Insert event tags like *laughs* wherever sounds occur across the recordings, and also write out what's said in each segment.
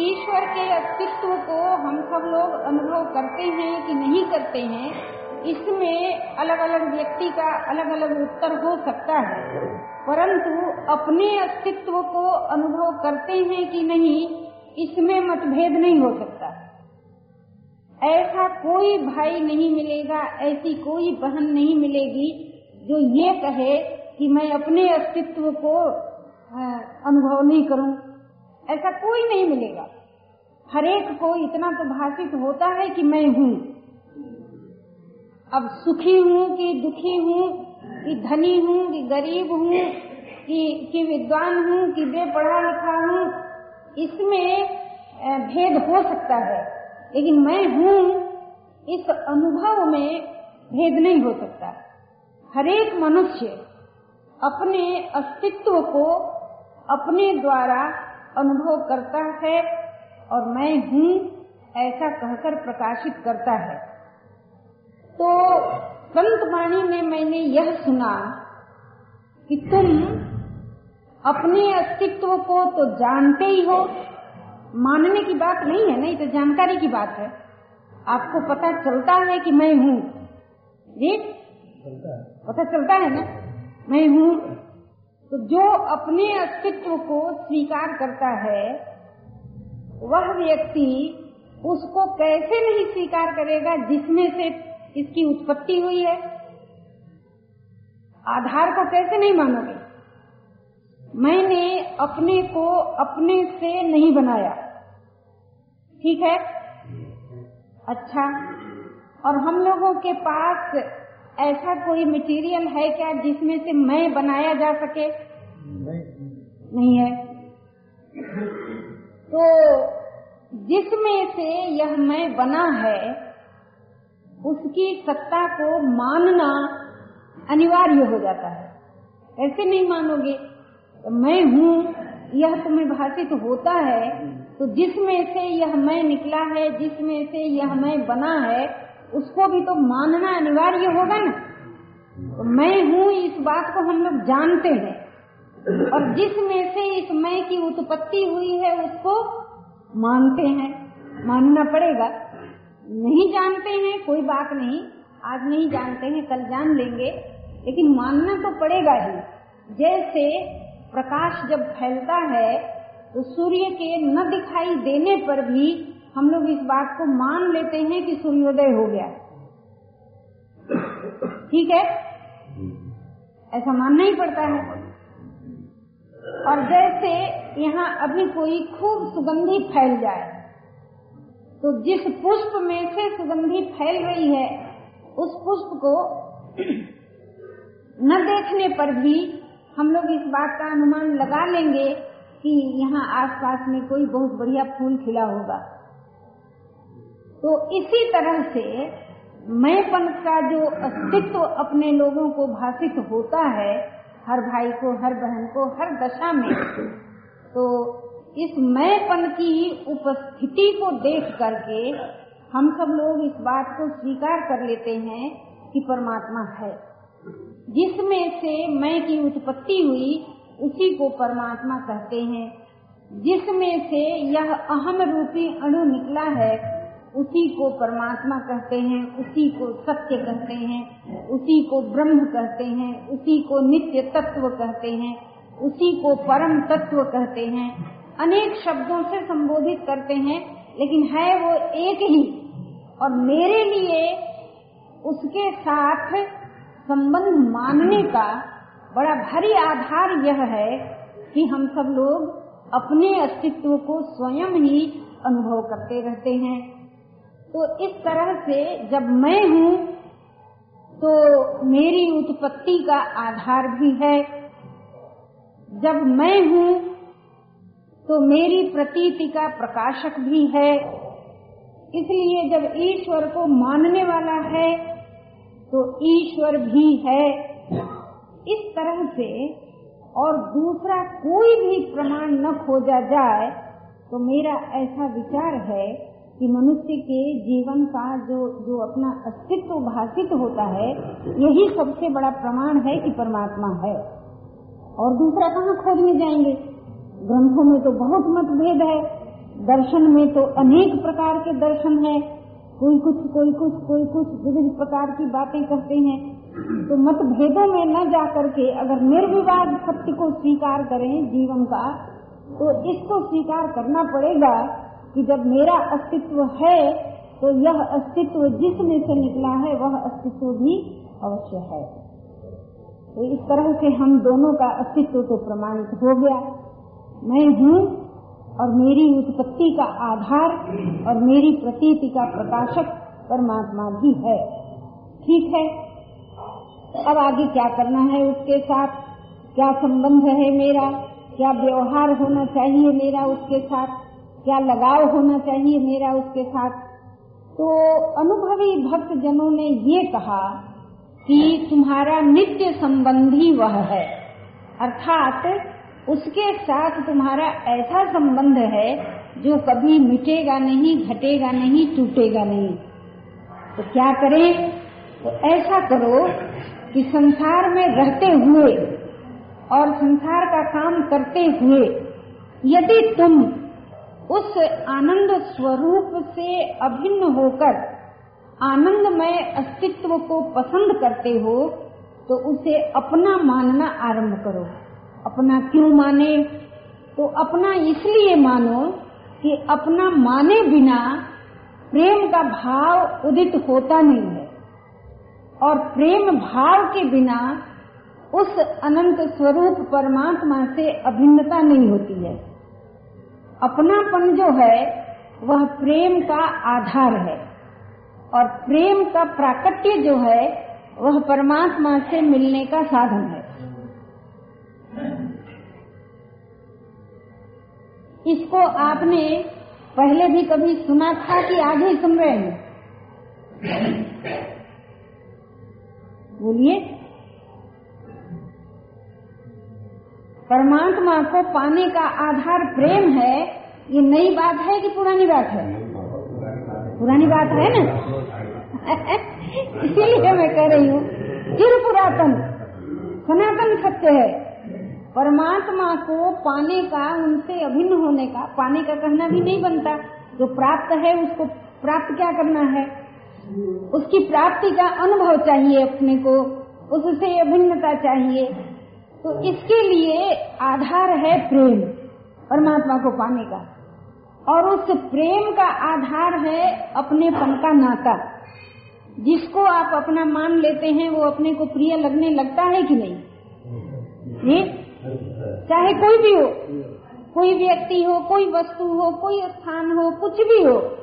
ईश्वर के अस्तित्व को हम सब लोग अनुभव करते हैं कि नहीं करते हैं, इसमें अलग अलग व्यक्ति का अलग अलग उत्तर हो सकता है। परंतु अपने अस्तित्व को अनुभव करते हैं कि नहीं, इसमें मतभेद नहीं हो सकता। ऐसा कोई भाई नहीं मिलेगा, ऐसी कोई बहन नहीं मिलेगी जो ये कहे कि मैं अपने अस्तित्व को अनुभव नहीं करूँ। ऐसा कोई नहीं मिलेगा। हरेक को इतना तो भाषित होता है कि मैं हूँ। अब सुखी हूँ कि दुखी हूँ, कि धनी हूँ, कि गरीब हूँ, कि कि विद्वान हूँ, कि बेपढ़ा लिखा हूँ, इसमें भेद हो सकता है। लेकिन मैं हूँ, इस अनुभव में भेद नहीं हो सकता। हरेक मनुष्य अपने अस्तित्व को अपने द्वारा अनुभव करता है और मैं हूँ ऐसा कहकर प्रकाशित करता है। तो संत वाणी में मैंने यह सुना कि तुम अपने अस्तित्व को तो जानते ही हो। मानने की बात नहीं है नहीं तो जानकारी की बात है। आपको पता चलता है कि मैं हूँ। जी? पता चलता है ना? मैं हूँ। तो जो अपने अस्तित्व को स्वीकार करता है, वह व्यक्ति उसको कैसे नहीं स्वीकार करेगा जिसमें से इसकी उत्पत्ति हुई है? आधार को कैसे नहीं मानोगे? मैंने अपने को अपने से नहीं बनाया। ठीक है? अच्छा। और हम लोगों के पास ऐसा कोई मटेरियल है क्या जिसमें से मैं बनाया जा सके? नहीं, नहीं है। तो जिसमें से यह मैं बना है उसकी सत्ता को मानना अनिवार्य हो जाता है। ऐसे नहीं मानोगे तो मैं हूँ यह तुम्हें भाषित होता है तो जिसमें से यह मैं निकला है जिसमें से यह मैं बना है उसको भी तो मानना अनिवार्य होगा ना। तो मैं हूँ, इस बात को हम लोग जानते हैं। और जिसमें से इस मैं की उत्पत्ति हुई है, उसको मानते हैं। मानना पड़ेगा। नहीं जानते हैं, कोई बात नहीं। आज नहीं जानते हैं, कल जान लेंगे। लेकिन मानना तो पड़ेगा ही। जैसे प्रकाश जब फैलता है तो सूर्य के न दिखाई देने पर भी हम लोग इस बात को मान लेते हैं कि सूर्योदय हो गया। ठीक है? ऐसा मानना ही पड़ता है। और जैसे यहाँ अभी कोई खूब सुगंधी फैल जाए तो जिस पुष्प में से सुगंधी फैल रही है, उस पुष्प को न देखने पर भी हम लोग इस बात का अनुमान लगा लेंगे कि यहाँ आसपास में कोई बहुत बढ़िया फूल खिला होगा। तो इसी तरह से मैंपन का जो अस्तित्व अपने लोगों को भाषित होता है, हर भाई को, हर बहन को, हर दशा में तो इस मैंपन की उपस्थिति को देख करके हम सब लोग इस बात को स्वीकार कर लेते हैं कि परमात्मा है। जिसमें से मैं की उत्पत्ति हुई, उसी को परमात्मा कहते हैं। जिसमें से यह अहम रूपी अणु निकला है उसी को परमात्मा कहते हैं, उसी को सत्य कहते हैं, उसी को ब्रह्म कहते हैं, उसी को नित्य तत्व कहते हैं, उसी को परम तत्व कहते हैं। अनेक शब्दों से संबोधित करते हैं, लेकिन है वो एक ही। और मेरे लिए उसके साथ संबंध मानने का बड़ा भारी आधार यह है कि हम सब लोग अपने अस्तित्व को स्वयं ही अनुभव करते रहते हैं। तो इस तरह से जब मैं हूँ तो मेरी उत्पत्ति का आधार भी है। जब मैं हूँ तो मेरी प्रतीति का प्रकाशक भी है। इसलिए जब ईश्वर को मानने वाला है तो ईश्वर भी है। इस तरह से और दूसरा कोई भी प्रमाण न खोजा जाए तो मेरा ऐसा विचार है कि मनुष्य के जीवन का जो जो अपना अस्तित्व भाषित होता है, यही सबसे बड़ा प्रमाण है कि परमात्मा है। और दूसरा, कहाँ खोजने जाएँगे? ग्रंथों में तो बहुत मतभेद है। दर्शन में तो अनेक प्रकार के दर्शन है। कोई कुछ कोई कुछ कोई कुछ विभिन्न प्रकार की बातें करते हैं। तो मतभेदों में न जा करके अगर निर्विवाद सत्य को स्वीकार करें जीवन का तो इसको स्वीकार करना पड़ेगा कि जब मेरा अस्तित्व है तो यह अस्तित्व जिसमें से निकला है, वह अस्तित्व भी अवश्य है। तो इस तरह से हम दोनों का अस्तित्व तो प्रमाणित हो गया। मैं हूँ और मेरी उत्पत्ति का आधार और मेरी प्रतीति का प्रकाशक परमात्मा भी है। ठीक है? अब आगे क्या करना है उसके साथ? क्या संबंध है मेरा? क्या व्यवहार होना चाहिए मेरा उसके साथ? क्या लगाव होना चाहिए मेरा उसके साथ? तो अनुभवी भक्त जनों ने ये कहा कि तुम्हारा नित्य संबंधी वह है। अर्थात उसके साथ तुम्हारा ऐसा संबंध है जो कभी मिटेगा नहीं, घटेगा नहीं, टूटेगा नहीं। तो क्या करें? तो ऐसा करो कि संसार में रहते हुए और संसार का काम करते हुए यदि तुम उस आनंद स्वरूप से अभिन्न होकर, आनंदमय अस्तित्व को पसंद करते हो तो उसे अपना मानना आरंभ करो। अपना क्यों माने? तो अपना इसलिए मानो कि अपना माने बिना प्रेम का भाव उदित होता नहीं है। और प्रेम भाव के बिना उस अनंत स्वरूप परमात्मा से अभिन्नता नहीं होती है। अपनापन जो है, वह प्रेम का आधार है। और प्रेम का प्राकट्य जो है, वह परमात्मा से मिलने का साधन है। इसको आपने पहले भी कभी सुना था कि आगे ही सुन रहे हैं? बोलिए। परमात्मा को पाने का आधार प्रेम है, ये नई बात है कि पुरानी बात है? पुरानी बात है ना? *laughs* इसीलिए मैं कह रही हूँ चिर पुरातन, सनातन सत्य है, परमात्मा को पाने का, उनसे अभिन्न होने का, पाने का कहना भी नहीं बनता। जो प्राप्त है, उसको प्राप्त क्या करना है? उसकी प्राप्ति का अनुभव चाहिए अपने को, उससे अभिन्नता चाहिए। तो इसके लिए आधार है प्रेम, परमात्मा को पाने का। और उस प्रेम का आधार है अपनेपन का नाता। जिसको आप अपना मान लेते हैं, वो अपने को प्रिय लगने लगता है कि नहीं? ये चाहे कोई भी हो, कोई व्यक्ति हो, कोई वस्तु हो, कोई स्थान हो, कुछ भी हो,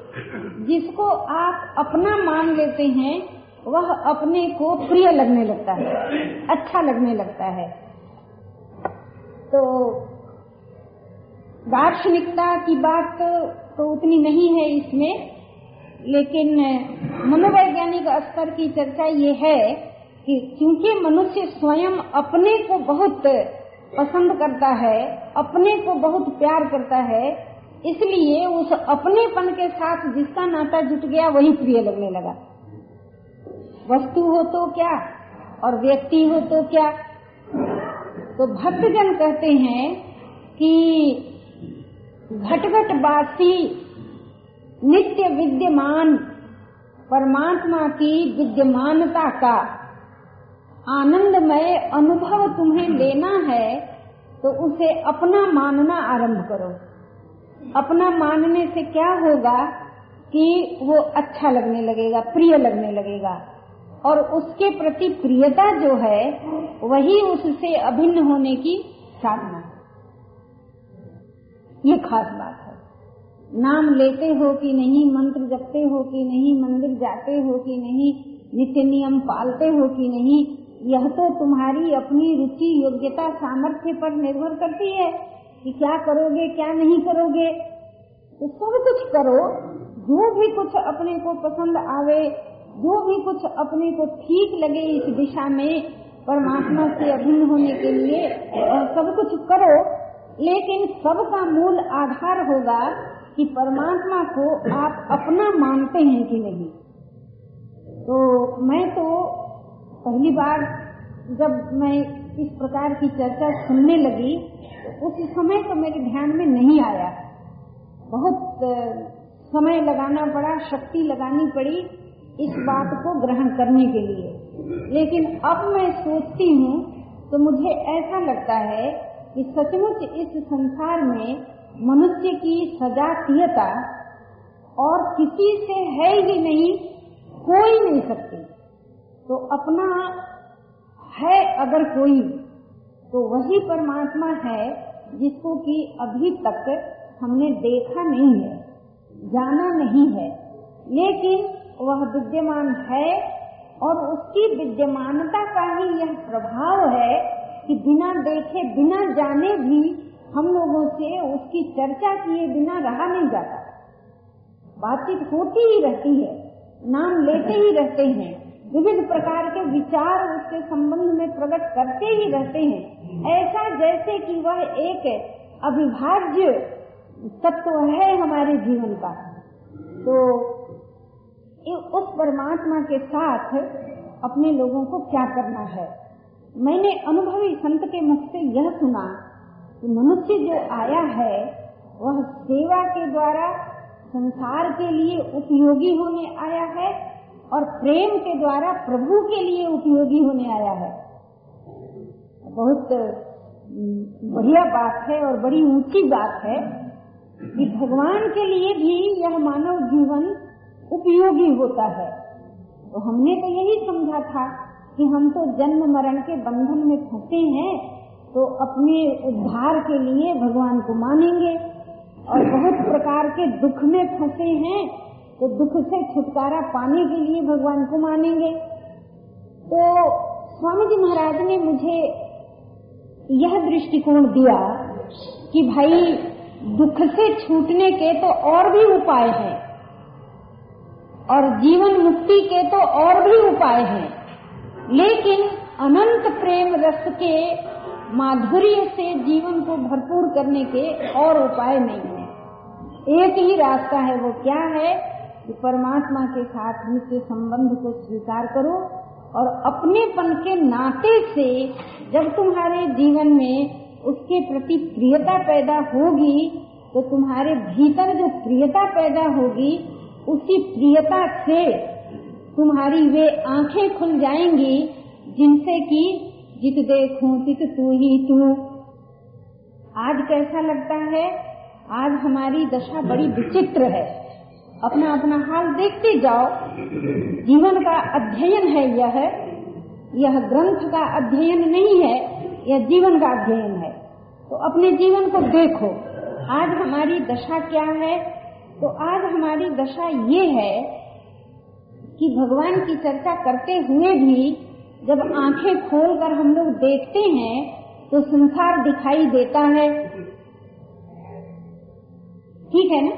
जिसको आप अपना मान लेते हैं, वह अपने को प्रिय लगने लगता है अच्छा लगने लगता है। तो दार्शनिकता की बात तो उतनी नहीं है इसमें, लेकिन मनोवैज्ञानिक स्तर की चर्चा ये है कि क्योंकि मनुष्य स्वयं अपने को बहुत पसंद करता है, अपने को बहुत प्यार करता है, इसलिए उस अपनेपन के साथ जिसका नाता जुट गया वही प्रिय लगने लगा। वस्तु हो तो क्या? और व्यक्ति हो तो क्या? तो भक्तजन कहते हैं कि घटघट बासी नित्य विद्यमान परमात्मा की विद्यमानता का आनंदमय अनुभव तुम्हें लेना है तो उसे अपना मानना आरंभ करो। अपना मानने से क्या होगा कि वो अच्छा लगने लगेगा, प्रिय लगने लगेगा। और उसके प्रति प्रियता जो है, वही उससे अभिन्न होने की साधना। ये खास बात है। नाम लेते हो कि नहीं, मंत्र जपते हो कि नहीं, मंदिर जाते हो कि नहीं, नित्य नियम पालते हो कि नहीं, यह तो तुम्हारी अपनी रुचि, योग्यता, सामर्थ्य पर निर्भर करती है कि क्या करोगे, क्या नहीं करोगे। तो सब कुछ करो, जो भी कुछ अपने को पसंद आवे जो भी कुछ अपने को ठीक लगे इस दिशा में, परमात्मा से अभिन्न होने के लिए सब कुछ करो, लेकिन सबका मूल आधार होगा कि परमात्मा को आप अपना मानते हैं कि नहीं। तो मैं तो पहली बार जब मैं इस प्रकार की चर्चा सुनने लगी, उस समय तो मेरे ध्यान में नहीं आया। बहुत समय लगाना पड़ा, शक्ति लगानी पड़ी इस बात को ग्रहण करने के लिए। लेकिन अब मैं सोचती हूँ तो मुझे ऐसा लगता है कि सचमुच इस संसार में मनुष्य की सजातीयता और किसी से है ही नहीं कोई नहीं सकती। तो अपना है अगर कोई तो वही परमात्मा है जिसको कि अभी तक हमने देखा नहीं है, जाना नहीं है। लेकिन वह विद्यमान है और उसकी विद्यमानता का ही यह प्रभाव है कि बिना देखे, बिना जाने भी हम लोगों से उसकी चर्चा किए बिना रहा नहीं जाता। बातचीत होती ही रहती है, नाम लेते ही रहते हैं, विभिन्न प्रकार के विचार उसके संबंध में प्रकट करते ही रहते हैं। ऐसा जैसे कि वह एक अविभाज्य तत्व है हमारे जीवन का। तो उस परमात्मा के साथ अपने लोगों को क्या करना है। मैंने अनुभवी संत के मुख से यह सुना कि मनुष्य जो आया है, वह सेवा के द्वारा संसार के लिए उपयोगी होने आया है और प्रेम के द्वारा प्रभु के लिए उपयोगी होने आया है। बहुत बढ़िया बात है और बड़ी ऊँची बात है कि भगवान के लिए भी यह मानव जीवन उपयोगी होता है। तो हमने तो यही समझा था कि हम तो जन्म मरण के बंधन में फंसे हैं तो अपने उद्धार के लिए भगवान को मानेंगे। और बहुत प्रकार के दुख में फंसे हैं तो दुख से छुटकारा पाने के लिए भगवान को मानेंगे। तो स्वामी जी महाराज ने मुझे यह दृष्टिकोण दिया कि भाई, दुख से छूटने के तो और भी उपाय हैं। और जीवन मुक्ति के तो और भी उपाय हैं। लेकिन अनंत प्रेम रस के माधुर्य से जीवन को भरपूर करने के और उपाय नहीं है। एक ही रास्ता है वो क्या है कि परमात्मा के साथ नित्य संबंध को स्वीकार करो और अपनेपन के नाते से जब तुम्हारे जीवन में उसके प्रति प्रियता पैदा होगी तो तुम्हारे भीतर जो प्रियता पैदा होगी उसी प्रियता से तुम्हारी वे आँखें खुल जाएँगी जिनसे कि जित देखूँ तित तू ही तू। आज कैसा लगता है? आज हमारी दशा बड़ी विचित्र है। अपना अपना हाल देखते जाओ। जीवन का अध्ययन है यह। है यह ग्रंथ का अध्ययन नहीं है, यह जीवन का अध्ययन है। तो अपने जीवन को देखो। आज हमारी दशा क्या है? तो आज हमारी दशा ये है कि भगवान की चर्चा करते हुए भी जब आँखें खोलकर हम लोग देखते हैं तो संसार दिखाई देता है। ठीक है ना?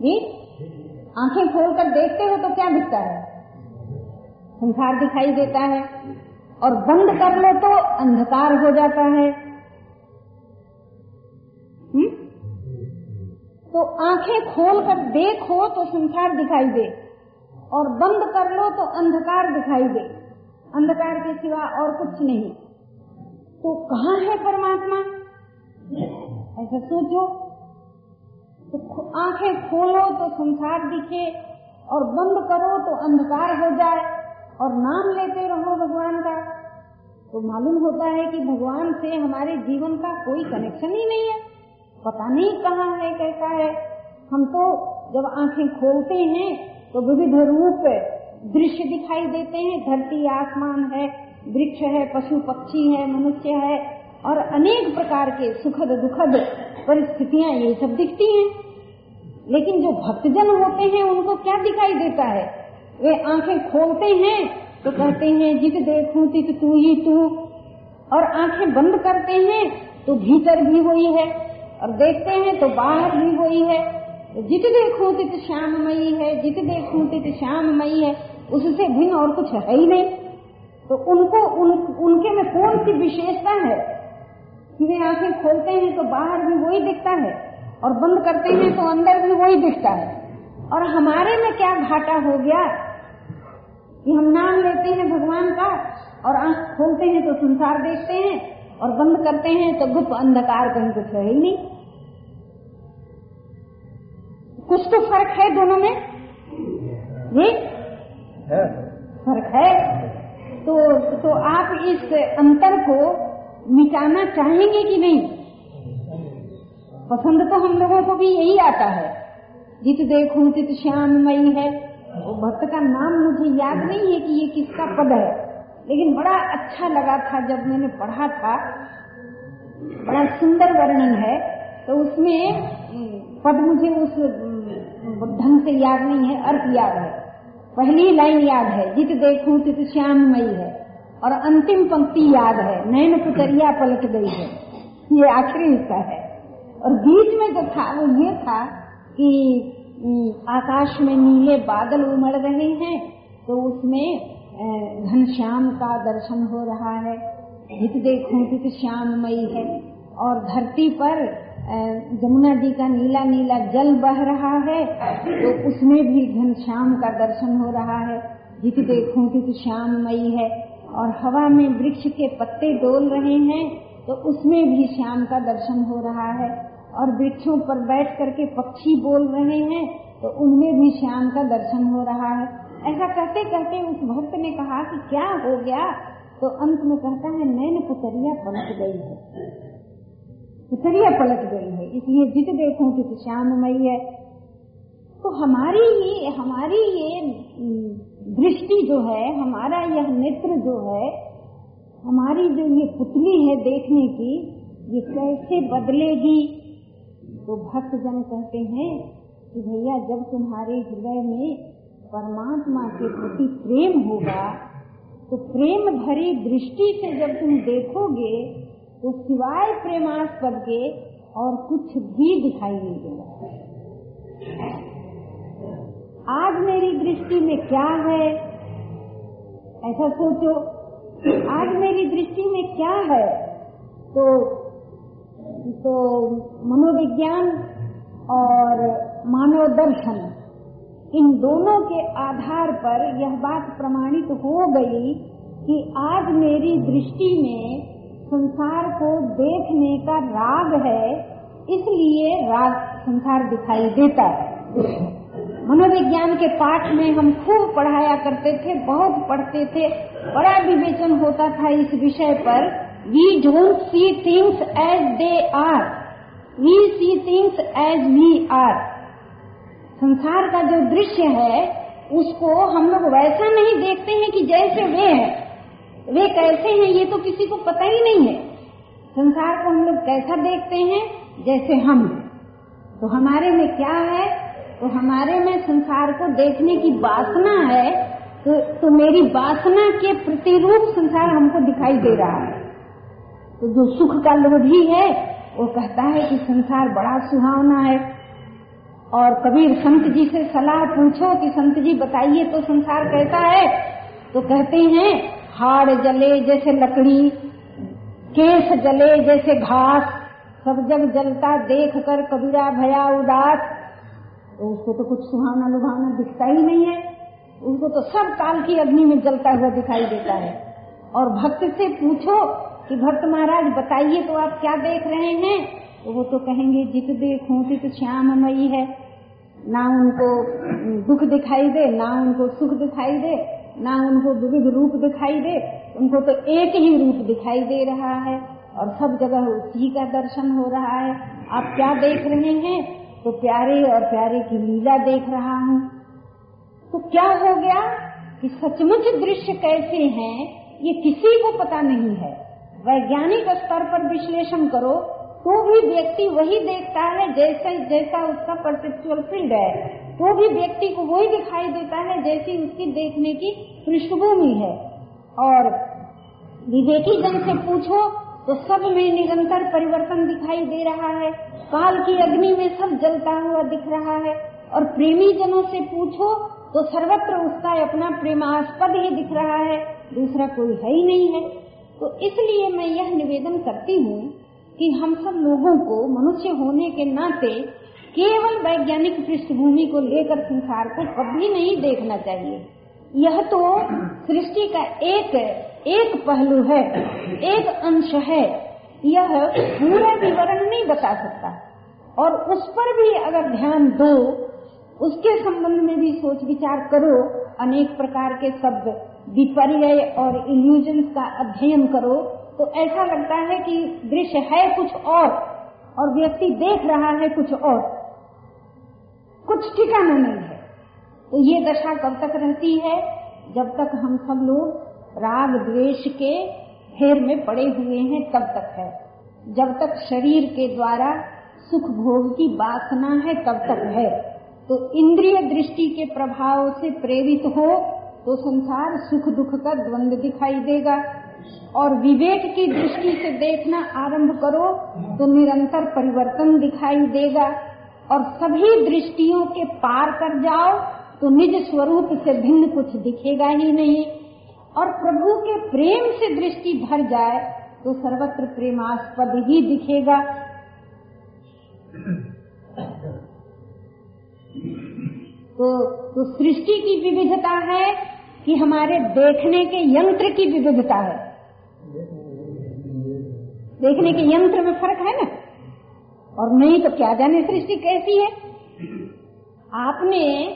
जी? आँखें खोलकर देखते हो तो क्या दिखता है? संसार दिखाई देता है। और बंद कर लो तो अंधकार हो जाता है। हुँ? तो आँखें खोलकर देखो तो संसार दिखाई दे, और बंद कर लो तो अंधकार दिखाई दे। अंधकार के सिवा और कुछ नहीं। तो कहाँ है परमात्मा? ऐसा सोचो। तो आँखें खोलो तो संसार दिखे, और बंद करो तो अंधकार हो जाए, और नाम लेते रहो भगवान का। तो मालूम होता है कि भगवान से हमारे जीवन का कोई कनेक्शन ही नहीं है। पता नहीं कहाँ है, कैसा है। हम तो जब आँखें खोलते हैं तो विविध रूप दृश्य दिखाई देते हैं। धरती आसमान है, वृक्ष है, पशु पक्षी है, मनुष्य है, और अनेक प्रकार के सुखद दुखद परिस्थितियाँ ये सब दिखती हैं। लेकिन जो भक्तजन होते हैं, उनको क्या दिखाई देता है? वे आँखें खोलते हैं तो कहते हैं, जित देखू, तित तू ही तू। और आँखें बंद करते हैं तो भीतर भी वही है। और देखते हैं तो बाहर भी वही है जित देखूँ तित श्याममयी है जित देखूँ तित श्याममयी है उससे भिन्न और कुछ है ही नहीं। तो उनको उन, उनके में कौन सी विशेषता है? कि वे आँखें खोलते हैं तो बाहर भी वही दिखता है और बंद करते हैं तो अंदर भी वही दिखता है। और हमारे में क्या घाटा हो गया? कि हम नाम लेते हैं भगवान का और आँख खोलते हैं तो संसार देखते हैं। और बंद करते हैं तो गुप्त अंधकार कहीं कुछ है ही नहीं। कुछ तो फ़र्क है दोनों में। जी फ़र्क है। तो तो आप इस अंतर को मिटाना चाहेंगे कि नहीं? पसंद तो हम लोगों को भी यही आता है। जित देखू तित श्यामयी है। वो भक्त का नाम मुझे याद नहीं है कि ये किसका पद है। लेकिन बड़ा अच्छा लगा था जब मैंने पढ़ा था। बड़ा सुंदर वर्णन है। तो उसमें पद मुझे उस ढंग से याद नहीं है, अर्थ याद है। पहली लाइन याद है, जित देखूँ तित श्याममयी है। और अंतिम पंक्ति याद है नैन पुतरिया पलट गई है। ये आखिरी हिस्सा है। और बीच में जो था, वो ये था कि आकाश में नीले बादल उमड़ रहे हैं तो उसमें घनश्याम का दर्शन हो रहा है। हित देखूँ तित श्याममयी है। और धरती पर जमुना जी का नीला नीला जल बह रहा है तो उसमें भी घनश्याम का दर्शन हो रहा है। जित देखूँ तित श्याममयी है। और हवा में वृक्ष के पत्ते डोल रहे हैं तो उसमें भी श्याम का दर्शन हो रहा है। और वृक्षों पर बैठ करके पक्षी बोल रहे हैं तो उनमें भी श्याम का दर्शन हो रहा है। ऐसा कहते कहते उस भक्त ने कहा कि क्या हो गया? तो अंत में कहता है, नैन पुतरिया पलट गई है। पुतरिया पलट गई है। इसलिए जित देखो कि श्याममयी है। तो हमारी ये हमारी ये दृष्टि जो है, हमारा यह नेत्र जो है, हमारी जो ये पुतली है देखने की, ये कैसे बदलेगी? तो भक्त जन कहते हैं कि भैया, जब तुम्हारे हृदय में परमात्मा के प्रति प्रेम होगा तो प्रेम भरी दृष्टि से जब तुम देखोगे तो सिवाय प्रेमास्पद के और कुछ भी दिखाई नहीं देगा। आज मेरी दृष्टि में क्या है, ऐसा सोचो। आज मेरी दृष्टि में क्या है तो तो मनोविज्ञान और मानव दर्शन इन दोनों के आधार पर यह बात प्रमाणित हो गई कि आज मेरी दृष्टि में संसार को देखने का राग है, इसलिए राग संसार दिखाई देता है। मनोविज्ञान के पाठ में हम खूब पढ़ाया करते थे, बहुत पढ़ते थे, बड़ा विवेचन होता था इस विषय पर। We don't see things as they are we see things as we are. संसार का जो दृश्य है उसको हम लोग वैसा नहीं देखते हैं कि जैसे वे हैं। वे कैसे हैं ये तो किसी को पता ही नहीं है। संसार को हम लोग कैसा देखते हैं? जैसे हम तो हमारे में क्या है? तो हमारे में संसार को देखने की वासना है तो, तो मेरी वासना के प्रतिरूप संसार हमको दिखाई दे रहा है। तो जो सुख का लोभी है वो कहता है कि संसार बड़ा सुहावना है। और कबीर, संत जी से सलाह पूछो कि संत जी बताइए तो संसार कैसा है? तो कहते हैं, हाड़ जले जैसे लकड़ी, केस जले जैसे घास, सब जब जलता देख कर कबीरा भया उदास। तो उसको तो कुछ सुहाना लुभाना दिखता ही नहीं है। उसको तो सब काल की अग्नि में जलता हुआ दिखाई देता है। और भक्त से पूछो कि, भक्त महाराज, बताइए तो आप क्या देख रहे हैं? वो तो कहेंगे, जित देखूँ, तित श्याममयी है। ना उनको दुख दिखाई दे, ना उनको सुख दिखाई दे, ना उनको विविध रूप दिखाई दे। उनको तो एक ही रूप दिखाई दे रहा है और सब जगह उसी का दर्शन हो रहा है। आप क्या देख रहे हैं? तो प्यारे और प्यारे की लीला देख रहा हूँ। तो क्या हो गया कि सचमुच दृश्य कैसे हैं, ये किसी को पता नहीं है। वैज्ञानिक स्तर पर विश्लेषण करो तो भी व्यक्ति वही देखता है जैसे, जैसा उसका परसेप्चुअल फ़ील्ड है। तो भी व्यक्ति को वही दिखाई देता है जैसी उसकी देखने की पृष्ठभूमि है। और विवेकी जन से पूछो तो सब में निरंतर परिवर्तन दिखाई दे रहा है। काल की अग्नि में सब जलता हुआ दिख रहा है। और प्रेमी जनों से पूछो तो सर्वत्र उसका अपना प्रेमास्पद ही दिख रहा है। दूसरा कोई है ही नहीं है। तो इसलिए मैं यह निवेदन करती हूँ कि हम सब लोगों को मनुष्य होने के नाते केवल वैज्ञानिक पृष्ठभूमि को लेकर संसार को कभी नहीं देखना चाहिए। यह तो सृष्टि का एक एक पहलू है, एक अंश है। यह पूरा विवरण नहीं बता सकता। और उस पर भी अगर ध्यान दो, उसके संबंध में भी सोच विचार करो, अनेक प्रकार के शब्द, विपर्य और इल्यूजन का अध्ययन करो तो ऐसा लगता है कि दृश्य है कुछ और और व्यक्ति देख रहा है कुछ और। कुछ ठिकाना नहीं है। तो ये दशा कब तक रहती है? जब तक हम सब लोग राग, द्वेष के फेर में पड़े हुए हैं, तब तक है। जब तक शरीर के द्वारा सुख भोग की वासना है, तब तक है। तो इंद्रिय दृष्टि के प्रभाव से प्रेरित हो तो संसार सुख दुख का द्वंद दिखाई देगा। और विवेक की दृष्टि से देखना आरंभ करो तो निरंतर परिवर्तन दिखाई देगा। और सभी दृष्टियों के पार कर जाओ तो निज स्वरूप से भिन्न कुछ दिखेगा ही नहीं। और प्रभु के प्रेम से दृष्टि भर जाए तो सर्वत्र प्रेमास्पद ही दिखेगा। तो तो सृष्टि की विविधता है कि हमारे देखने के यंत्र की विविधता है। देखने के यंत्र में फ़र्क है ना? और नहीं तो क्या जाने सृष्टि कैसी है? आपने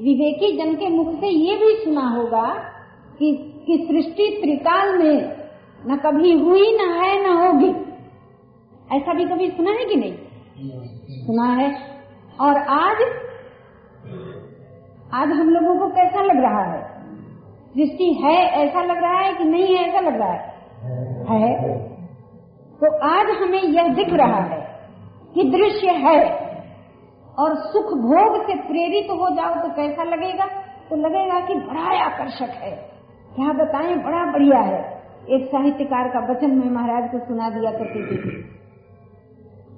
विवेकी जन के मुख से ये भी सुना होगा कि कि सृष्टि त्रिकाल में न कभी हुई, न है न होगी। ऐसा भी कभी सुना है कि नहीं? सुना है। और आज आज हम लोगों को कैसा लग रहा है? सृष्टि है ऐसा लग रहा है कि नहीं है ऐसा लग रहा है? है। तो आज हमें यह दिख रहा है कि दृश्य है और सुख भोग से प्रेरित हो जाओ तो कैसा लगेगा? तो लगेगा कि बड़ा आकर्षक है। क्या बताएँ? बड़ा बढ़िया है। एक साहित्यकार का वचन में महाराज को सुना दिया करती थी।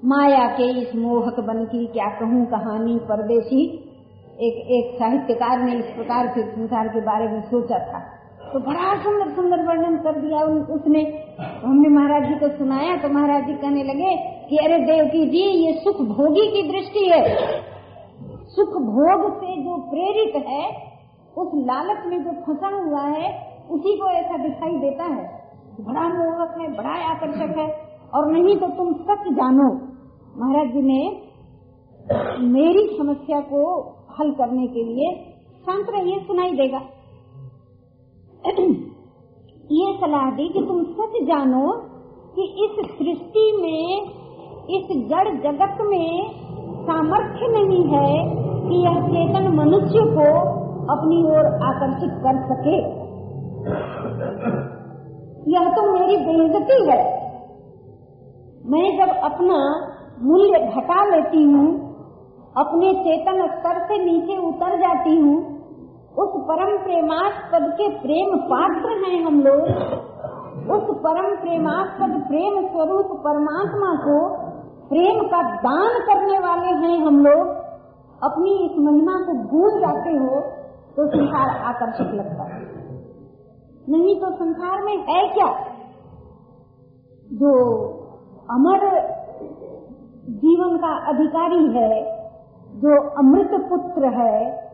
माया के इस मोहक बन की क्या कहूँ कहानी परदेशी? एक एक साहित्यकार ने इस प्रकार के संसार के बारे में सोचा था। तो बड़ा सुंदर सुंदर वर्णन कर दिया उसने। हमने महाराज जी को सुनाया तो महाराज जी कहने लगे कि अरे देवकी जी, ये सुख भोगी की दृष्टि है। सुख भोग से जो प्रेरित है, उस लालच में जो फंसा हुआ है, उसी को ऐसा दिखाई देता है। बड़ा मोहक है, बड़ा आकर्षक है, और नहीं तो तुम सच जानो। महाराज जी ने मेरी समस्या को हल करने के लिए शांत रहिए सुनाई देगा। ये सलाह दी कि तुम सच जानो कि इस सृष्टि में, इस जड़ जगत में सामर्थ्य नहीं है कि यह चेतन मनुष्य को अपनी ओर आकर्षित कर सके। यह तो मेरी बेइज्जती है। मैं जब अपना मूल्य घटा लेती हूँ, अपने चेतन स्तर से नीचे उतर जाती हूँ उस परम प्रेमास्पद के प्रेम पात्र हैं हम लोग। उस परम प्रेमास्पद प्रेम स्वरूप परमात्मा को प्रेम का दान करने वाले हैं हम लोग। अपनी इस महिमा को भूल जाते हो तो संसार आकर्षक लगता है। नहीं तो संसार में है क्या? जो अमर जीवन का अधिकारी है, जो अमृत पुत्र है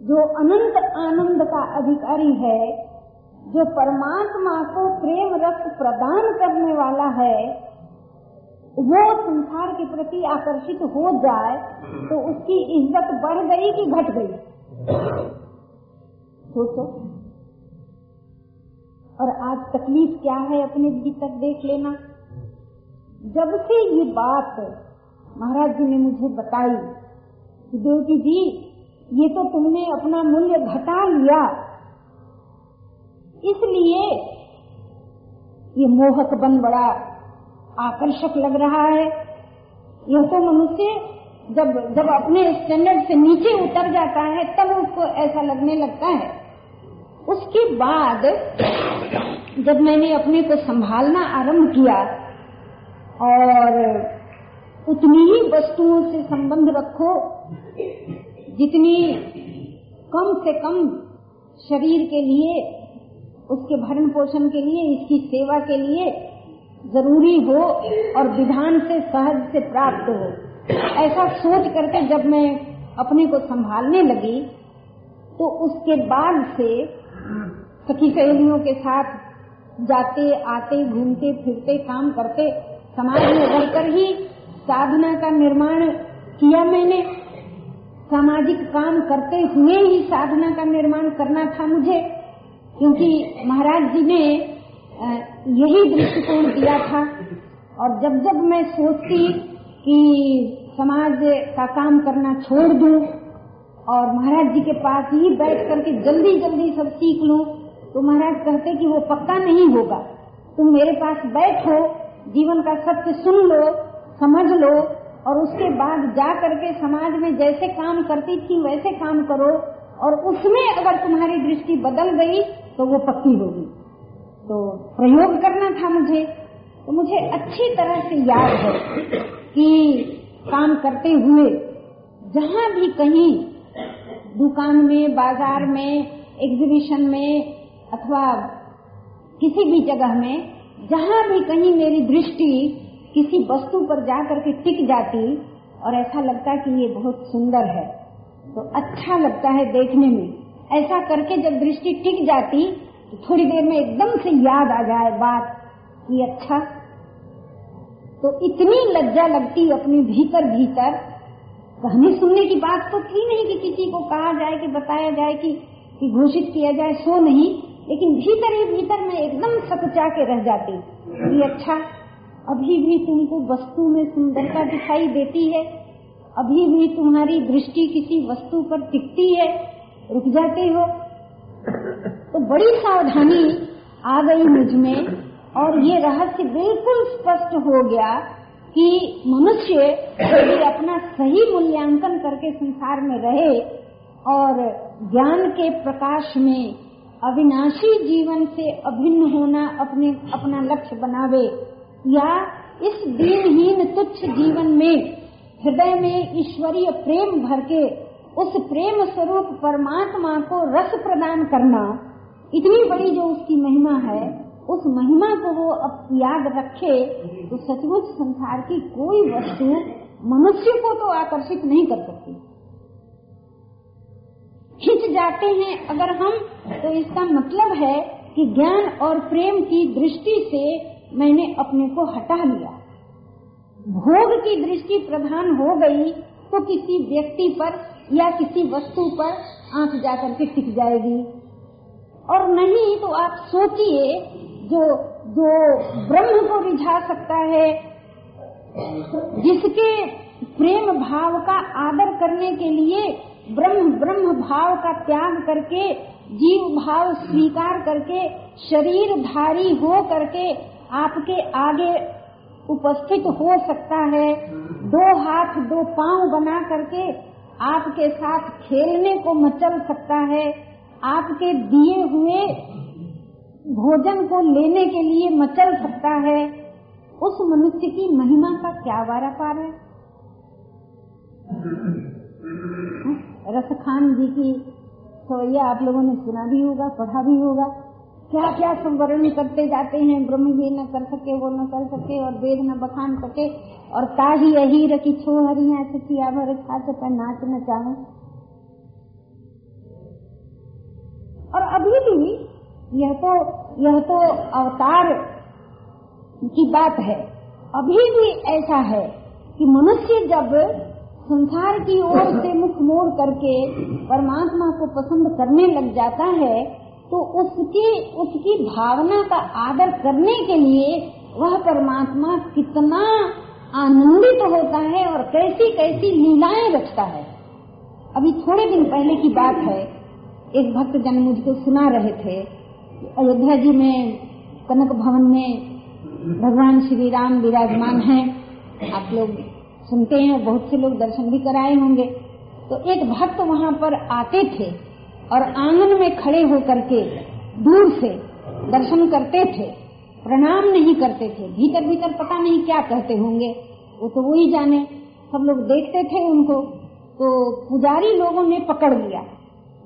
जो अनंत आनंद का अधिकारी है, जो परमात्मा को प्रेम रस प्रदान करने वाला है, वो संसार के प्रति आकर्षित हो जाए तो उसकी इज़्ज़त बढ़ गई कि घट गई? सोचो। और आज तकलीफ़ क्या है अपने भीतर देख लेना? जब से ये बात महाराज जी ने मुझे बताई देवकी जी ये तो तुमने अपना मूल्य घटा लिया। इसलिए ये मोहक बन बड़ा आकर्षक लग रहा है। यह तो मनुष्य जब जब अपने स्टैंडर्ड से नीचे उतर जाता है, तब उसको ऐसा लगने लगता है। उसके बाद जब मैंने अपने को संभालना आरंभ किया और उतनी ही वस्तुओं से संबंध रखो जितनी कम से कम शरीर के लिए, उसके भरण पोषण के लिए, इसकी सेवा के लिए ज़रूरी हो और विधान से, सहज से प्राप्त हो। ऐसा सोच करके जब मैं अपने को संभालने लगी तो उसके बाद से सखी सहेलियों के साथ जाते, आते, घूमते, फिरते, काम करते, समाज में रहकर ही साधना का निर्माण किया मैंने। सामाजिक काम करते हुए ही साधना का निर्माण करना था मुझे, क्योंकि महाराज जी ने यही दृष्टिकोण दिया था। और जब जब मैं सोचती कि समाज का काम करना छोड़ दूँ और महाराज जी के पास ही बैठ करके जल्दी जल्दी सब सीख लूँ तो महाराज कहते कि वो पक्का नहीं होगा। तुम मेरे पास बैठो, जीवन का सत्य सुन लो, समझ लो और उसके बाद जा करके समाज में जैसे काम करती थी, वैसे काम करो। और उसमें अगर तुम्हारी दृष्टि बदल गई तो वो पक्की होगी। तो प्रयोग करना था मुझे। तो मुझे अच्छी तरह से याद है कि काम करते हुए, जहाँ भी कहीं, दुकान में, बाज़ार में एग्जीबिशन में, अथवा किसी भी जगह में, जहाँ भी कहीं मेरी दृष्टि किसी वस्तु पर जाकर के टिक जाती और ऐसा लगता कि ये बहुत सुंदर है। तो अच्छा लगता है देखने में। ऐसा करके जब दृष्टि टिक जाती तो थोड़ी देर में एकदम से याद आ जाए बात कि अच्छा। तो इतनी लज्जा लगती अपने भीतर भीतर कहानी सुनने की बात तो थी नहीं कि किसी को कहा जाए कि बताया जाए कि, कि घोषित किया जाए सो नहीं। लेकिन भीतर ही भीतर में एकदम सकुचा के रह जाती कि अच्छा अभी भी तुमको वस्तु में सुंदरता दिखाई देती है। अभी भी तुम्हारी दृष्टि किसी वस्तु पर टिकती है। रुक जाते हो। तो बड़ी सावधानी आ गई मुझमें और ये रहस्य बिल्कुल स्पष्ट हो गया कि मनुष्य यदि अपना सही मूल्यांकन करके संसार में रहे और ज्ञान के प्रकाश में अविनाशी जीवन से अभिन्न होना अपने, अपना लक्ष्य बनावे या इस दीनहीन तुच्छ जीवन में, हृदय में ईश्वरीय प्रेम भर के, उस प्रेम स्वरूप परमात्मा को रस प्रदान करना, इतनी बड़ी जो उसकी महिमा है, उस महिमा को वो अब याद रखे तो सचमुच संसार की कोई वस्तु मनुष्य को तो आकर्षित नहीं कर सकती। खिंच जाते हैं अगर हम तो इसका मतलब है कि ज्ञान और प्रेम की दृष्टि से मैंने अपने को हटा लिया। भोग की दृष्टि प्रधान हो गई तो किसी व्यक्ति पर या किसी वस्तु पर आँख जाकर के टिक जाएगी। और नहीं तो आप सोचिए, जो जो ब्रह्म को रिझा सकता है, जिसके प्रेम भाव का आदर करने के लिए ब्रह्म ब्रह्म भाव का त्याग करके, जीव भाव स्वीकार करके शरीर धारी हो करके आपके आगे उपस्थित हो सकता है। दो हाथ, दो पाँव बना करके आपके साथ खेलने को मचल सकता है। आपके दिए हुए भोजन को लेने के लिए मचल सकता है। उस मनुष्य की महिमा का क्या वारा पार है? रसखान जी की सोया आप लोगों ने सुना भी होगा, पढ़ा भी होगा। क्या क्या संवरण करते जाते हैं, ब्रह्म ये न कर सके, वो न कर सके, और वेद न बखान सके, और ताही यही रखी छो हरिया छतिया भर छाछ पर नाच न चाहे। और अभी भी यह तो यह तो अवतार की बात है। अभी भी ऐसा है कि मनुष्य जब संसार की ओर से मुख मोड़ करके परमात्मा को पसंद करने लग जाता है तो उसकी उसकी भावना का आदर करने के लिए वह परमात्मा कितना आनंदित होता है और कैसी कैसी लीलाएँ रचता है। अभी थोड़े दिन पहले की बात है, एक भक्त जन मुझको सुना रहे थे अयोध्या जी में, कनक भवन में भगवान श्री राम विराजमान हैं। आप लोग सुनते हैं, बहुत से लोग दर्शन भी कराए होंगे। तो एक भक्त वहाँ पर आते थे। और आँगन में खड़े होकर के दूर से दर्शन करते थे, प्रणाम नहीं करते थे, भीतर भीतर पता नहीं क्या कहते होंगे, वो तो वही जाने। सब लोग देखते थे उनको तो पुजारी लोगों ने पकड़ लिया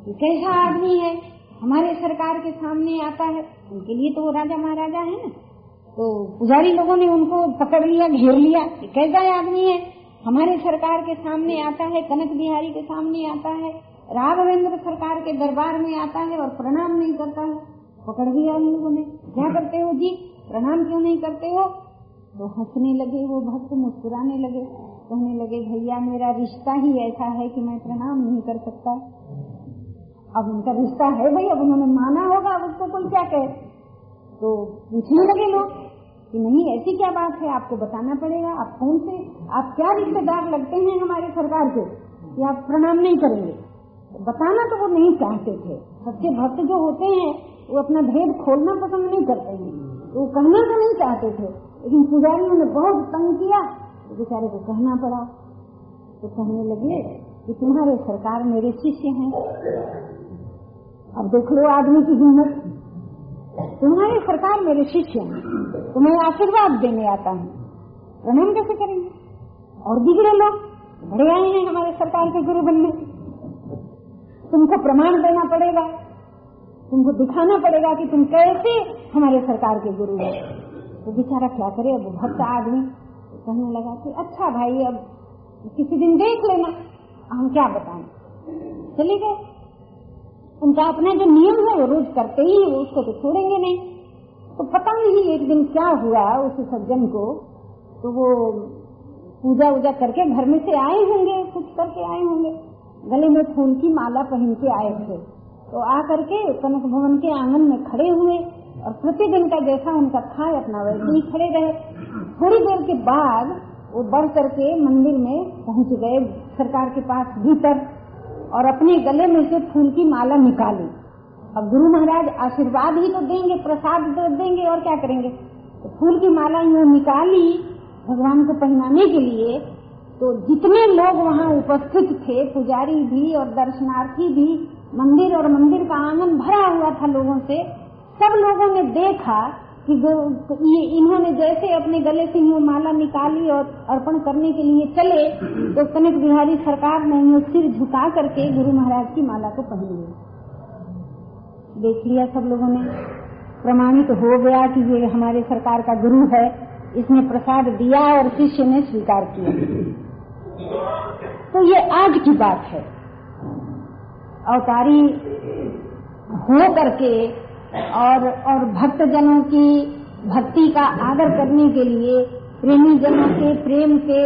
कैसा आदमी है, हमारे सरकार के सामने आता है, उनके लिए तो वो राजा महाराजा है ना। तो पुजारी लोगों ने उनको पकड़ लिया, घेर लिया कैसा आदमी है, हमारे सरकार के सामने आता है, कनक बिहारी के सामने आता है राघवेंद्र सरकार के दरबार में आता है और प्रणाम नहीं करता है। पकड़ लिया उन लोगों ने। क्या करते हो जी? प्रणाम क्यों नहीं करते हो? तो हंसने लगे, वो भक्त मुस्कुराने लगे। कहने लगे, भैया, मेरा रिश्ता ही ऐसा है कि मैं प्रणाम नहीं कर सकता। अब उनका रिश्ता है भाई, अब उन्होंने माना होगा उसको कोई क्या कहे? तो पूछने लगे लोग कि नहीं, ऐसी क्या बात है? आपको बताना पड़ेगा। आप कौन से, आप क्या रिश्तेदार लगते हैं हमारे सरकार के कि आप प्रणाम नहीं करेंगे? बताना तो वो नहीं चाहते थे। सच्चे भक्त जो होते हैं, वो अपना भेद खोलना पसंद नहीं करते हैं। वो कहना तो नहीं चाहते थे, लेकिन पुजारियों ने बहुत तंग किया। तो बेचारे को कहना पड़ा। तो कहने लगे कि तुम्हारे सरकार मेरे शिष्य हैं। अब देख लो आदमी की हिम्मत। तुम्हारी सरकार मेरे शिष्य हैं। तुम्हें आशीर्वाद देने आता हूँ। प्रणाम कैसे करेंगे? और बिगड़े लोग बड़े आए हैं हमारे सरकार के गुरु बनने तुमको प्रमाण देना पड़ेगा। तुमको दिखाना पड़ेगा कि तुम कैसे हमारे सरकार के गुरु हो। तो बेचारा क्या करे? अब भक्त आदमी कहने लगा कि अच्छा भाई, अब किसी दिन देख लेना। हम क्या बताएँ? चले गए। उनका अपना जो नियम है, वो रोज करते ही है उसको तो छोड़ेंगे नहीं। तो पता नहीं एक दिन क्या हुआ उस सज्जन को। तो वो पूजा वूजा करके घर में से आए होंगे, कुछ करके आए होंगे। गले में फूल की माला पहन के आए थे। तो आ करके कनक भवन के आँगन में खड़े हुए और प्रतिदिन का जैसा उनका था अपना वैसे ही खड़े रहे। थोड़ी देर के बाद वो बढ़ करके मंदिर में पहुँच गए सरकार के पास भीतर और अपने गले में से फूल की माला निकाली। अब गुरु महाराज आशीर्वाद ही तो देंगे, प्रसाद तो देंगे और क्या करेंगे? तो फूल की माला यूँ निकाली भगवान को पहनाने के लिए तो जितने लोग वहाँ उपस्थित थे, पुजारी भी और दर्शनार्थी भी, मंदिर और मंदिर का आँगन भरा हुआ था लोगों से, सब लोगों ने देखा कि ये इन्होंने जैसे अपने गले से यूँ माला निकाली और अर्पण करने के लिए चले तो कनक बिहारी सरकार ने यूँ सिर झुका करके गुरु महाराज की माला को पहन लिया देख लिया सब लोगों ने। प्रमाणित तो हो गया कि ये हमारे सरकार का गुरु है। इसने प्रसाद दिया और शिष्य ने स्वीकार किया। तो ये आज की बात है। अवतारी हो करके और और भक्तजनों की भक्ति का आदर करने के लिए प्रेमी जनों के प्रेम के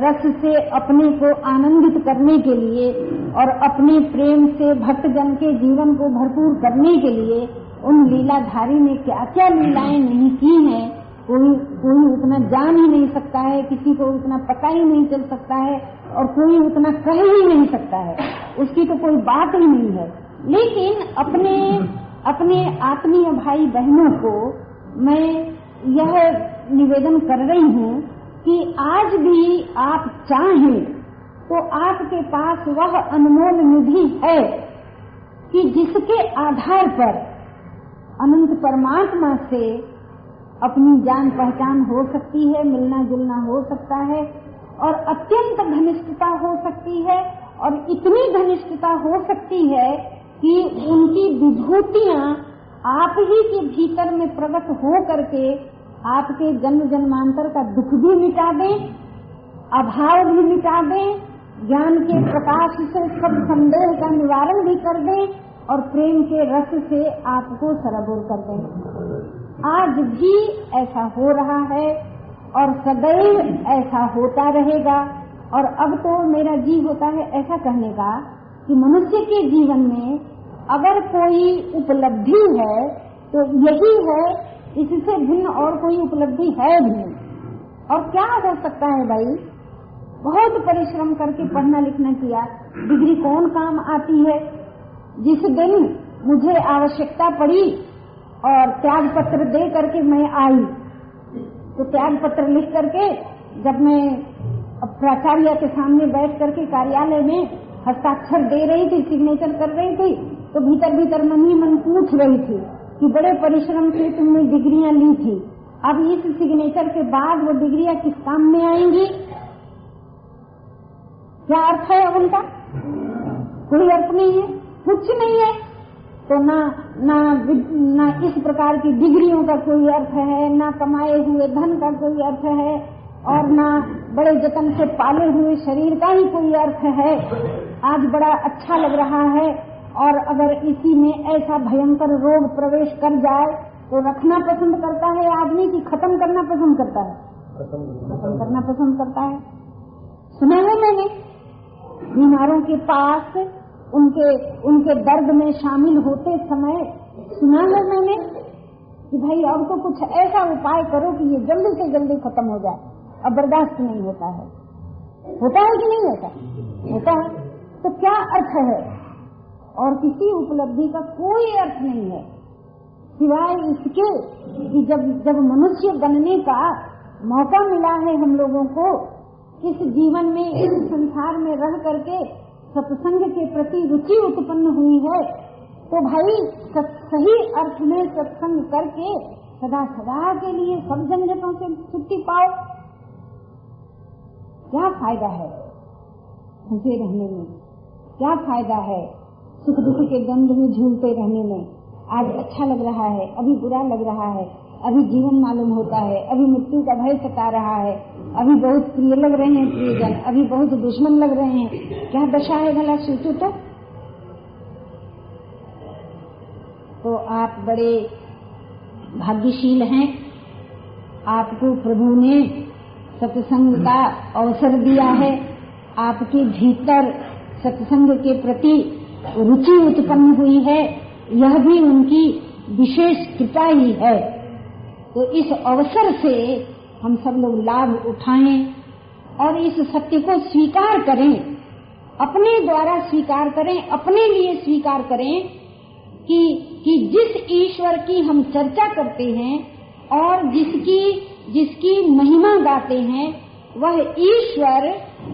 रस से अपने को आनंदित करने के लिए और अपने प्रेम से भक्तजन के जीवन को भरपूर करने के लिए उन लीलाधारी ने क्या क्या लीलाएँ नहीं की हैं कोई कोई उतना जान ही नहीं सकता है, किसी को उतना पता ही नहीं चल सकता है, और कोई उतना कह ही नहीं सकता है। उसकी तो कोई बात ही नहीं है। लेकिन अपने अपने आत्मीय भाई बहनों को मैं यह निवेदन कर रही हूँ कि आज भी आप चाहें तो आपके पास वह अनमोल निधि है कि जिसके आधार पर अनंत परमात्मा से अपनी जान पहचान हो सकती है, मिलना जुलना हो सकता है, और अत्यंत घनिष्ठता हो सकती है, और इतनी घनिष्ठता हो सकती है कि उनकी विभूतियाँ आप ही के भीतर में प्रकट हो करके आपके जन्म जन्मांतर का दुख भी मिटा दें, अभाव भी मिटा दें, ज्ञान के प्रकाश से सब संदेह का निवारण भी कर दें, और प्रेम के रस से आपको सरबोर कर दें। आज भी ऐसा हो रहा है और सदैव ऐसा होता रहेगा। और अब तो मेरा जी होता है ऐसा कहने का कि मनुष्य के जीवन में अगर कोई उपलब्धि है तो यही है, इससे भिन्न और कोई उपलब्धि है भी और क्या हो सकता है भाई? बहुत परिश्रम करके पढ़ना लिखना किया, डिग्री कौन काम आती है? जिस दिन मुझे आवश्यकता पड़ी और त्याग पत्र दे करके मैं आई। तो त्याग पत्र लिख करके जब मैं प्राचार्य के सामने बैठ करके कार्यालय में हस्ताक्षर दे रही थी सिग्नेचर कर रही थी तो भीतर भीतर मन ही मन पूछ रही थी कि बड़े परिश्रम से तुमने डिग्रियाँ ली थी। अब इस सिग्नेचर के बाद वो डिग्रियाँ किस काम में आएँगी? क्या अर्थ है उनका? कोई अर्थ नहीं है। कुछ नहीं है। तो ना ना ना इस प्रकार की डिग्रियों का कोई अर्थ है, ना कमाए हुए धन का कोई अर्थ है, और ना बड़े जतन से पाले हुए शरीर का ही कोई अर्थ है। आज बड़ा अच्छा लग रहा है, और अगर इसी में ऐसा भयंकर रोग प्रवेश कर जाए तो रखना पसंद करता है, आदमी की खत्म करना पसंद करता है। खत्म करना पसंद करता है। सुना है मैंने बीमारों के पास उनके उनके दर्द में शामिल होते समय सुना है मैंने कि भाई अब तो कुछ ऐसा उपाय करो कि ये जल्दी से जल्दी खत्म हो जाए। अब बर्दाश्त नहीं होता है। होता है कि नहीं होता? होता है। तो क्या अर्थ है? और किसी उपलब्धि का कोई अर्थ नहीं है। सिवाय इसके कि जब जब मनुष्य बनने का मौका मिला है हम लोगों को, इस जीवन में, इस संसार में रह करके सत्संग के प्रति रुचि उत्पन्न हुई है तो भाई सही अर्थ में सत्संग करके सदा सदा के लिए सब झंझटों से छुट्टी पाओ। क्या फ़ायदा है? फंसे रहने में। क्या फ़ायदा है? सुख दुख के द्वंद में झूलते रहने में। आज अच्छा लग रहा है, अभी बुरा लग रहा है, अभी जीवन मालूम होता है, अभी मृत्यु का भय सता रहा है। अभी बहुत प्रिय लग रहे हैं प्रियजन, अभी बहुत दुश्मन लग रहे हैं। क्या दशा है भला सोचो तो? तो आप बड़े भाग्यशील हैं। आपको प्रभु ने सत्संग का अवसर दिया है। आपके भीतर सत्संग के प्रति रुचि उत्पन्न हुई है। यह भी उनकी विशेष कृपा ही है। तो इस अवसर से हम सब लोग लाभ उठाएँ और इस सत्य को स्वीकार करें। अपने द्वारा स्वीकार करें, अपने लिए स्वीकार करें कि कि जिस ईश्वर की हम चर्चा करते हैं और जिसकी जिसकी महिमा गाते हैं, वह ईश्वर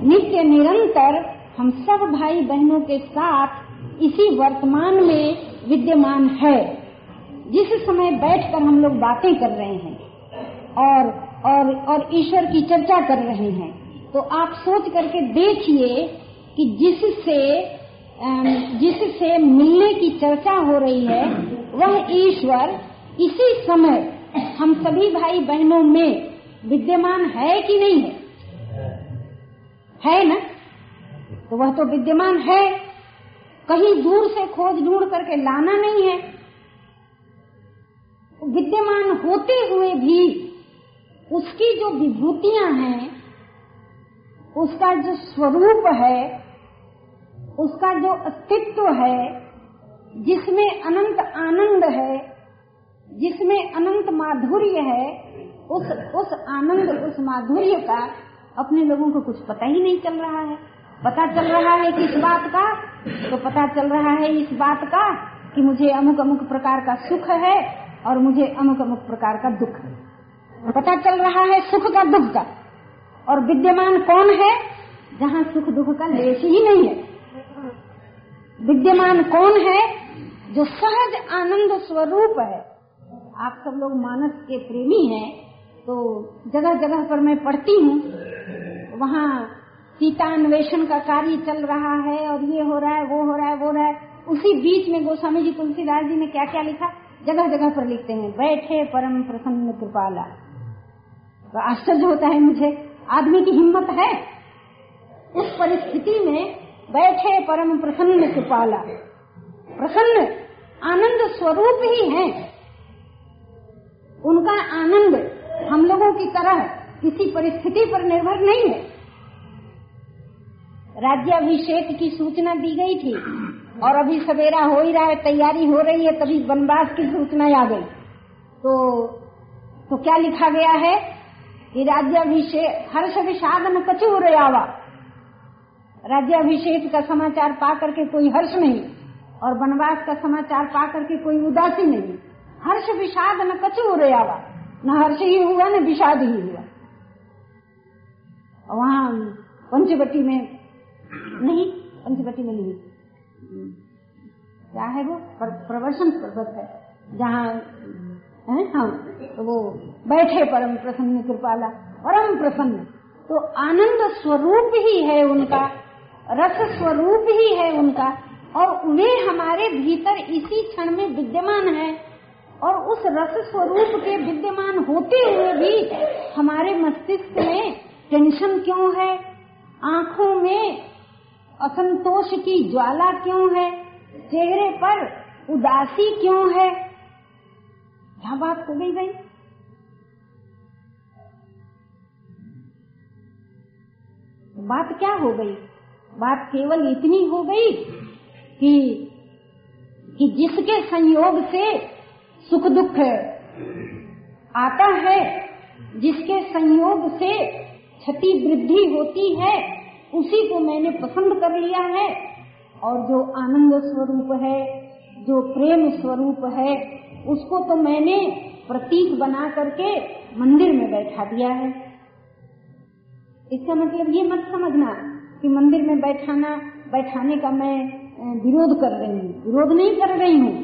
नित्य निरंतर हम सब भाई बहनों के साथ इसी वर्तमान में विद्यमान है। जिस समय बैठकर हम लोग बातें कर रहे हैं और और और ईश्वर की चर्चा कर रहे हैं। तो आप सोच करके देखिए कि जिससे जिससे मिलने की चर्चा हो रही है, वह ईश्वर इसी समय हम सभी भाई बहनों में विद्यमान है कि नहीं है? है ना? तो वह तो विद्यमान है। कहीं दूर से खोज ढूंढ करके लाना नहीं है। विद्यमान होते हुए भी उसकी जो विभूतियाँ हैं, उसका जो स्वरूप है, उसका जो अस्तित्व है, जिसमें अनंत आनंद है, जिसमें अनंत माधुर्य है, उस उस आनंद, उस माधुर्य का अपने लोगों को कुछ पता ही नहीं चल रहा है। पता चल रहा है किस बात का तो पता चल रहा है इस बात का कि मुझे अमुक अमुक प्रकार का सुख है और मुझे अमुक अमुक प्रकार का दुख है। पता चल रहा है सुख का दुख का। और विद्यमान कौन है? जहाँ सुख दुख का लेश ही नहीं है। विद्यमान कौन है? जो सहज आनंद स्वरूप है। आप सब लोग मानस के प्रेमी हैं तो जगह जगह पर मैं पढ़ती हूँ। वहाँ सीता अन्वेषण का कार्य चल रहा है, और ये हो रहा है, वो हो रहा है, वो रहा है। उसी बीच में गोस्वामी जी, तुलसीदास जी ने क्या क्या लिखा? जगह जगह पर लिखते हैं। बैठे परम प्रसन्न कृपाला। आश्चर्य होता है मुझे। आदमी की हिम्मत है। उस परिस्थिति में बैठे परम प्रसन्न कृपाला। प्रसन्न, आनंद स्वरूप ही है। उनका आनंद हम लोगों की तरह किसी परिस्थिति पर निर्भर नहीं है। राज्याभिषेक की सूचना दी गई थी और अभी सवेरा हो ही रहा है, तैयारी हो रही है, तभी वनवास की सूचना आ गई। तो तो क्या लिखा गया है? कि राज्याभिषेक हर्ष विषाद न कचू आवा राज्याभिषेक का समाचार पा करके कोई हर्ष नहीं और वनवास का समाचार पा करके कोई उदासी नहीं हर्ष विषाद न कचू आवा न हर्ष ही हुआ न विषाद ही हुआ वहाँ पंचवटी में नहीं पंचवटी में नहीं क्या है वो प्रवर्षण पर्वत है जहाँ हाँ तो वो बैठे परम प्रसन्न कृपाला। परम प्रसन्न। तो आनंद स्वरूप ही है उनका, रस स्वरूप ही है उनका, और वे हमारे भीतर इसी क्षण में विद्यमान है। और उस रस स्वरूप के विद्यमान होते हुए भी हमारे मस्तिष्क में टेंशन क्यों है? आँखों में असंतोष की ज्वाला क्यों है? चेहरे पर उदासी क्यों है? क्या बात हो गई भाई? बात क्या हो गई? बात केवल इतनी हो गई कि कि जिसके संयोग से सुख दुख आता है, जिसके संयोग से क्षति वृद्धि होती है, उसी को मैंने पसंद कर लिया है। और जो आनंद स्वरूप है, जो प्रेम स्वरूप है, उसको तो मैंने प्रतीक बना करके मंदिर में बैठा दिया है। इसका मतलब ये मत समझना कि मंदिर में बैठाना, बैठाने का मैं विरोध कर रही हूँ। विरोध नहीं कर रही हूँ।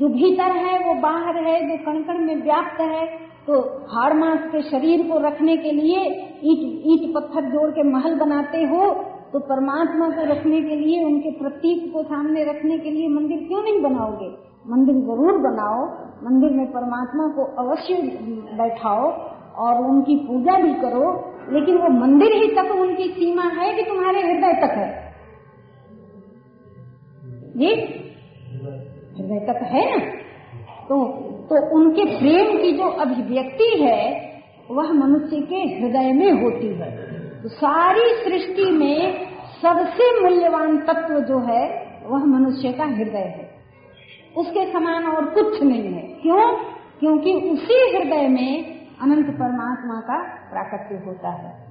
जो भीतर है, वो बाहर है, जो कणकण में व्याप्त है तो हाड़ मास के शरीर को रखने के लिए ईट ईट पत्थर जोड़ के महल बनाते हो तो परमात्मा को रखने के लिए, उनके प्रतीक को सामने रखने के लिए मंदिर क्यों नहीं बनाओगे? मंदिर ज़रूर बनाओ, मंदिर में परमात्मा को अवश्य बैठाओ और उनकी पूजा भी करो लेकिन वो मंदिर ही तक उनकी सीमा है कि तुम्हारे हृदय तक है। ये हृदय तक है ना? तो तो उनके प्रेम की जो अभिव्यक्ति है, वह मनुष्य के हृदय में होती है। तो सारी सृष्टि में सबसे मूल्यवान तत्व जो है, वह मनुष्य का हृदय है। उसके समान और कुछ नहीं है। क्यों? क्योंकि उसी हृदय में अनंत परमात्मा का प्राकट्य होता है।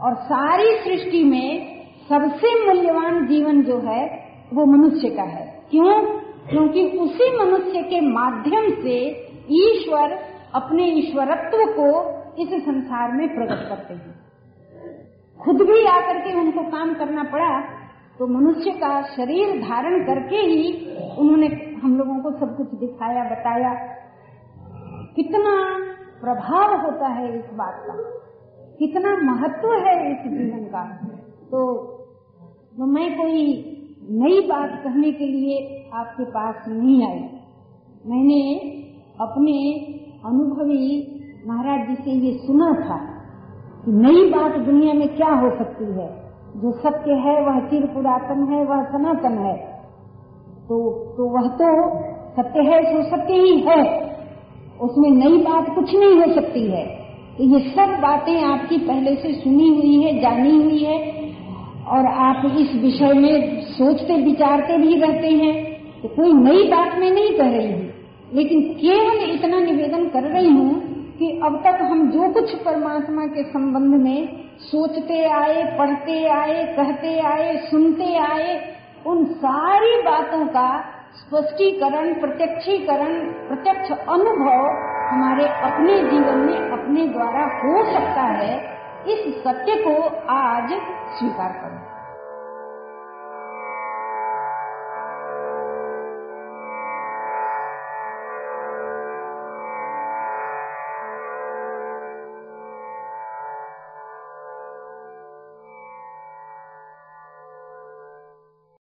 और सारी सृष्टि में सबसे मूल्यवान जीवन जो है, वो मनुष्य का है। क्यों? क्योंकि उसी मनुष्य के माध्यम से ईश्वर अपने ईश्वरत्व को इस संसार में प्रकट करते हैं। खुद भी आकर के उनको काम करना पड़ा तो मनुष्य का शरीर धारण करके ही उन्होंने हम लोगों को सब कुछ दिखाया, बताया। कितना प्रभाव होता है इस बात का। कितना महत्व है इस जीवन का। तो, तो मैं कोई नई बात कहने के लिए आपके पास नहीं आई। मैंने अपने अनुभवी महाराज जी से ये सुना था कि नई बात दुनिया में क्या हो सकती है। जो सत्य है वह चिर पुरातन है वह सनातन है। तो तो वह तो सत्य है तो सत्य ही है। उसमें नई बात कुछ नहीं हो सकती है। तो ये सब बातें आपकी पहले से सुनी हुई है, जानी हुई है, और आप इस विषय में सोचते, विचारते भी रहते हैं। तो कोई नई बात मैं नहीं कह रही हूँ। लेकिन केवल इतना निवेदन कर रही हूँ कि अब तक हम जो कुछ परमात्मा के संबंध में सोचते आए, पढ़ते आए, कहते आए, सुनते आए, उन सारी बातों का स्पष्टीकरण, प्रत्यक्षीकरण, प्रत्यक्ष अनुभव हमारे अपने जीवन में अपने द्वारा हो सकता है, इस सत्य को आज स्वीकार करो।